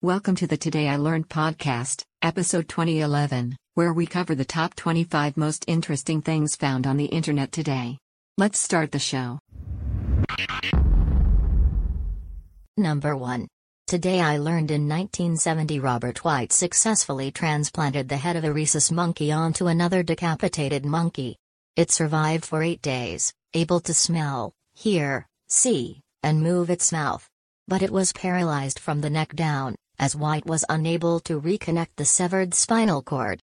Welcome to the Today I Learned podcast, episode 2011, where we cover the top 25 most interesting things found on the internet today. Let's start the show. Number 1. Today I learned in 1970 Robert White successfully transplanted the head of a rhesus monkey onto another decapitated monkey. It survived for eight days, able to smell, hear, see, and move its mouth. But it was paralyzed from the neck down, as White was unable to reconnect the severed spinal cord.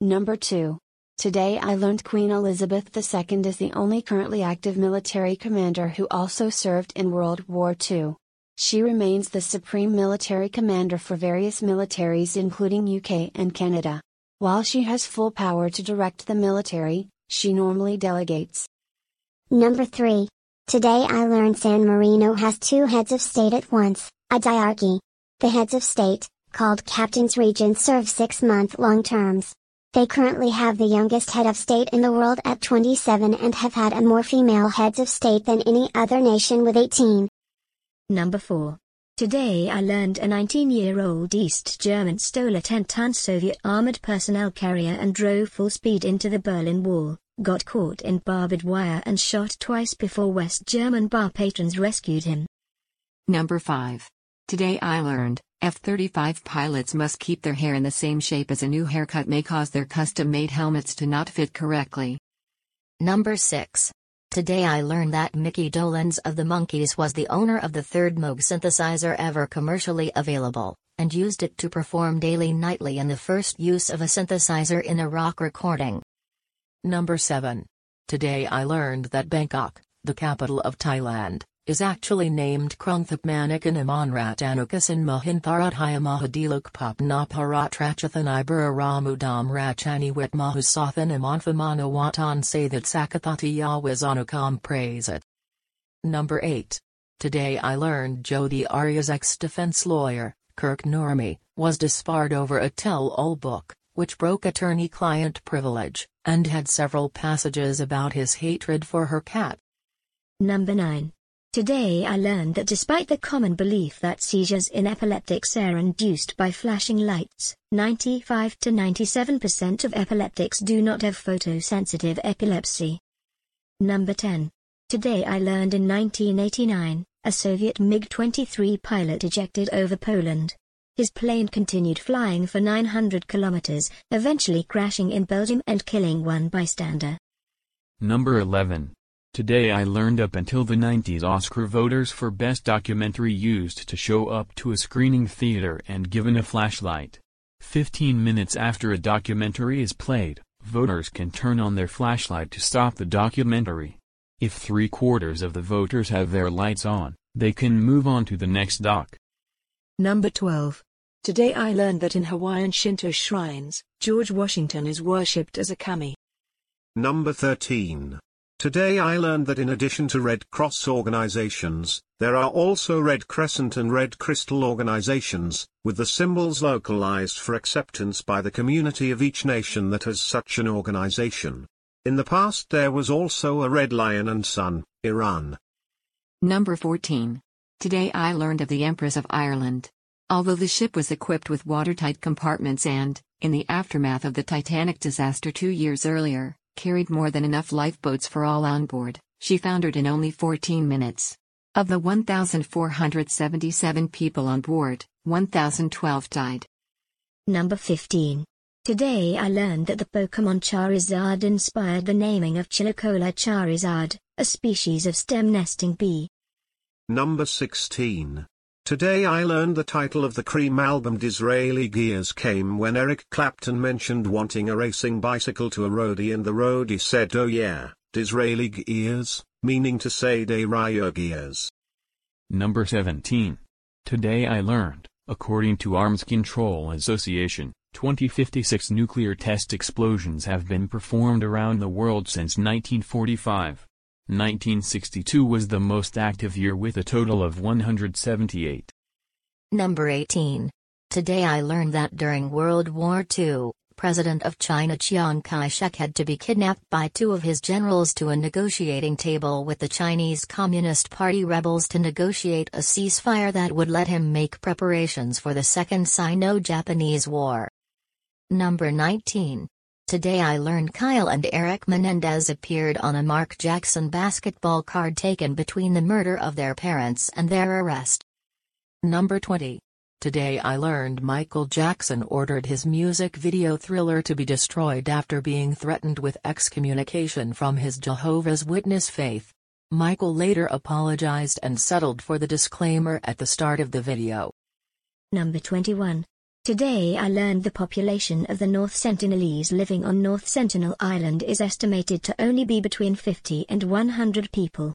Number 2. Today I learned Queen Elizabeth II is the only currently active military commander who also served in World War II. She remains the supreme military commander for various militaries including UK and Canada. While she has full power to direct the military, she normally delegates. Number 3. Today I learned San Marino has two heads of state at once, a diarchy. The heads of state, called captains regents serve six-month-long terms. They currently have the youngest head of state in the world at 27 and have had a more female heads of state than any other nation with 18. Number 4. Today I learned a 19-year-old East German stole a 10-ton Soviet armored personnel carrier and drove full speed into the Berlin Wall, got caught in barbed wire and shot twice before West German bar patrons rescued him. Number 5. Today I learned F 35 pilots must keep their hair in the same shape as a new haircut may cause their custom made helmets to not fit correctly. Number 6. Today I learned that Mickey Dolenz of the Monkees was the owner of the third Moog synthesizer ever commercially available, and used it to perform daily nightly in the first use of a synthesizer in a rock recording. Number 7. Today I learned that Bangkok, the capital of Thailand, is actually named Krungthapmanikan Amonratanukasan Mahintharadhaya Mahadiluk Papnaparat Ibura Ramudam Rachani Wit Mahusathan Amonfamana Watan say that Sakathati Yawazanukam praise it. Number 8. Today I learned Jodi Arias' ex-defense lawyer, Kirk Nurmi, was disbarred over a tell-all book, which broke attorney-client privilege, and had several passages about his hatred for her cat. Number 9. Today I learned that despite the common belief that seizures in epileptics are induced by flashing lights, 95 to 97% of epileptics do not have photosensitive epilepsy. Number 10. Today I learned in 1989, a Soviet MiG-23 pilot ejected over Poland. His plane continued flying for 900 kilometers, eventually crashing in Belgium and killing one bystander. Number 11. Today I learned up until the 90s Oscar voters for Best Documentary used to show up to a screening theater and given a flashlight. 15 minutes after a documentary is played, voters can turn on their flashlight to stop the documentary. If three quarters of the voters have their lights on, they can move on to the next doc. Number 12. Today I learned that in Hawaiian Shinto shrines, George Washington is worshipped as a kami. Number 13. Today I learned that in addition to Red Cross organizations, there are also Red Crescent and Red Crystal organizations, with the symbols localized for acceptance by the community of each nation that has such an organization. In the past there was also a Red Lion and Sun, Iran. Number 14. Today I learned of the Empress of Ireland. Although the ship was equipped with watertight compartments and, in the aftermath of the Titanic disaster two years earlier, carried more than enough lifeboats for all on board, she foundered in only 14 minutes. Of the 1,477 people on board, 1,012 died. Number 15. Today I learned that the Pokemon Charizard inspired the naming of Chilicola Charizard, a species of stem nesting bee. Number 16. Today I learned the title of the Cream album Disraeli Gears came when Eric Clapton mentioned wanting a racing bicycle to a roadie and the roadie said oh yeah, Disraeli Gears, meaning to say derailleur Gears. Number 17. Today I learned, according to Arms Control Association, 2056 nuclear test explosions have been performed around the world since 1945. 1962 was the most active year with a total of 178. Number 18. Today I learned that during World War II, president of China Chiang Kai-shek had to be kidnapped by two of his generals to a negotiating table with the Chinese Communist Party rebels to negotiate a ceasefire that would let him make preparations for the Second Sino-Japanese War. Number 19. Today I learned Lyle and Eric Menendez appeared on a Mark Jackson basketball card taken between the murder of their parents and their arrest. Number 20. Today I learned Michael Jackson ordered his music video Thriller to be destroyed after being threatened with excommunication from his Jehovah's Witness faith. Michael later apologized and settled for the disclaimer at the start of the video. Number 21. Today I learned the population of the North Sentinelese living on North Sentinel Island is estimated to only be between 50 and 100 people.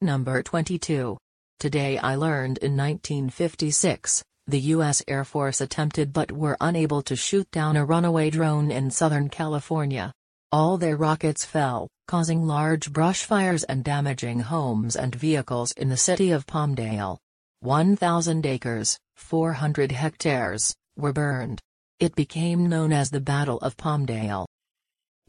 Number 22. Today I learned in 1956, the U.S. Air Force attempted but were unable to shoot down a runaway drone in Southern California. All their rockets fell, causing large brush fires and damaging homes and vehicles in the city of Palmdale. 1,000 acres, 400 hectares, were burned. It became known as the Battle of Palmdale.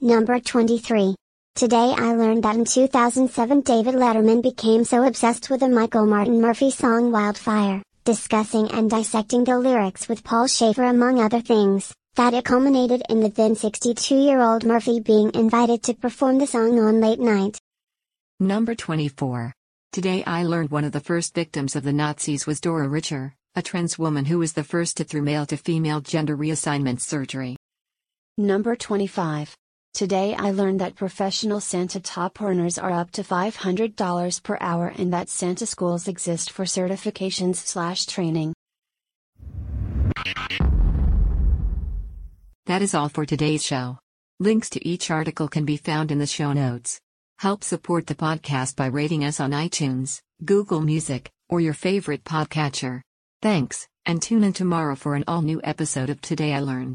Number 23. Today I learned that in 2007 David Letterman became so obsessed with the Michael Martin Murphey song Wildfire, discussing and dissecting the lyrics with Paul Shaffer among other things, that it culminated in the then 62 year old Murphey being invited to perform the song on late night. Number 24. Today I learned one of the first victims of the Nazis was Dora Richter, a trans woman who was the first to through male to female gender reassignment surgery. Number 25. Today I learned that professional Santa top earners are up to $500 per hour and that Santa schools exist for certifications slash training. That is all for today's show. Links to each article can be found in the show notes. Help support the podcast by rating us on iTunes, Google Music, or your favorite podcatcher. Thanks, and tune in tomorrow for an all new episode of Today I Learned.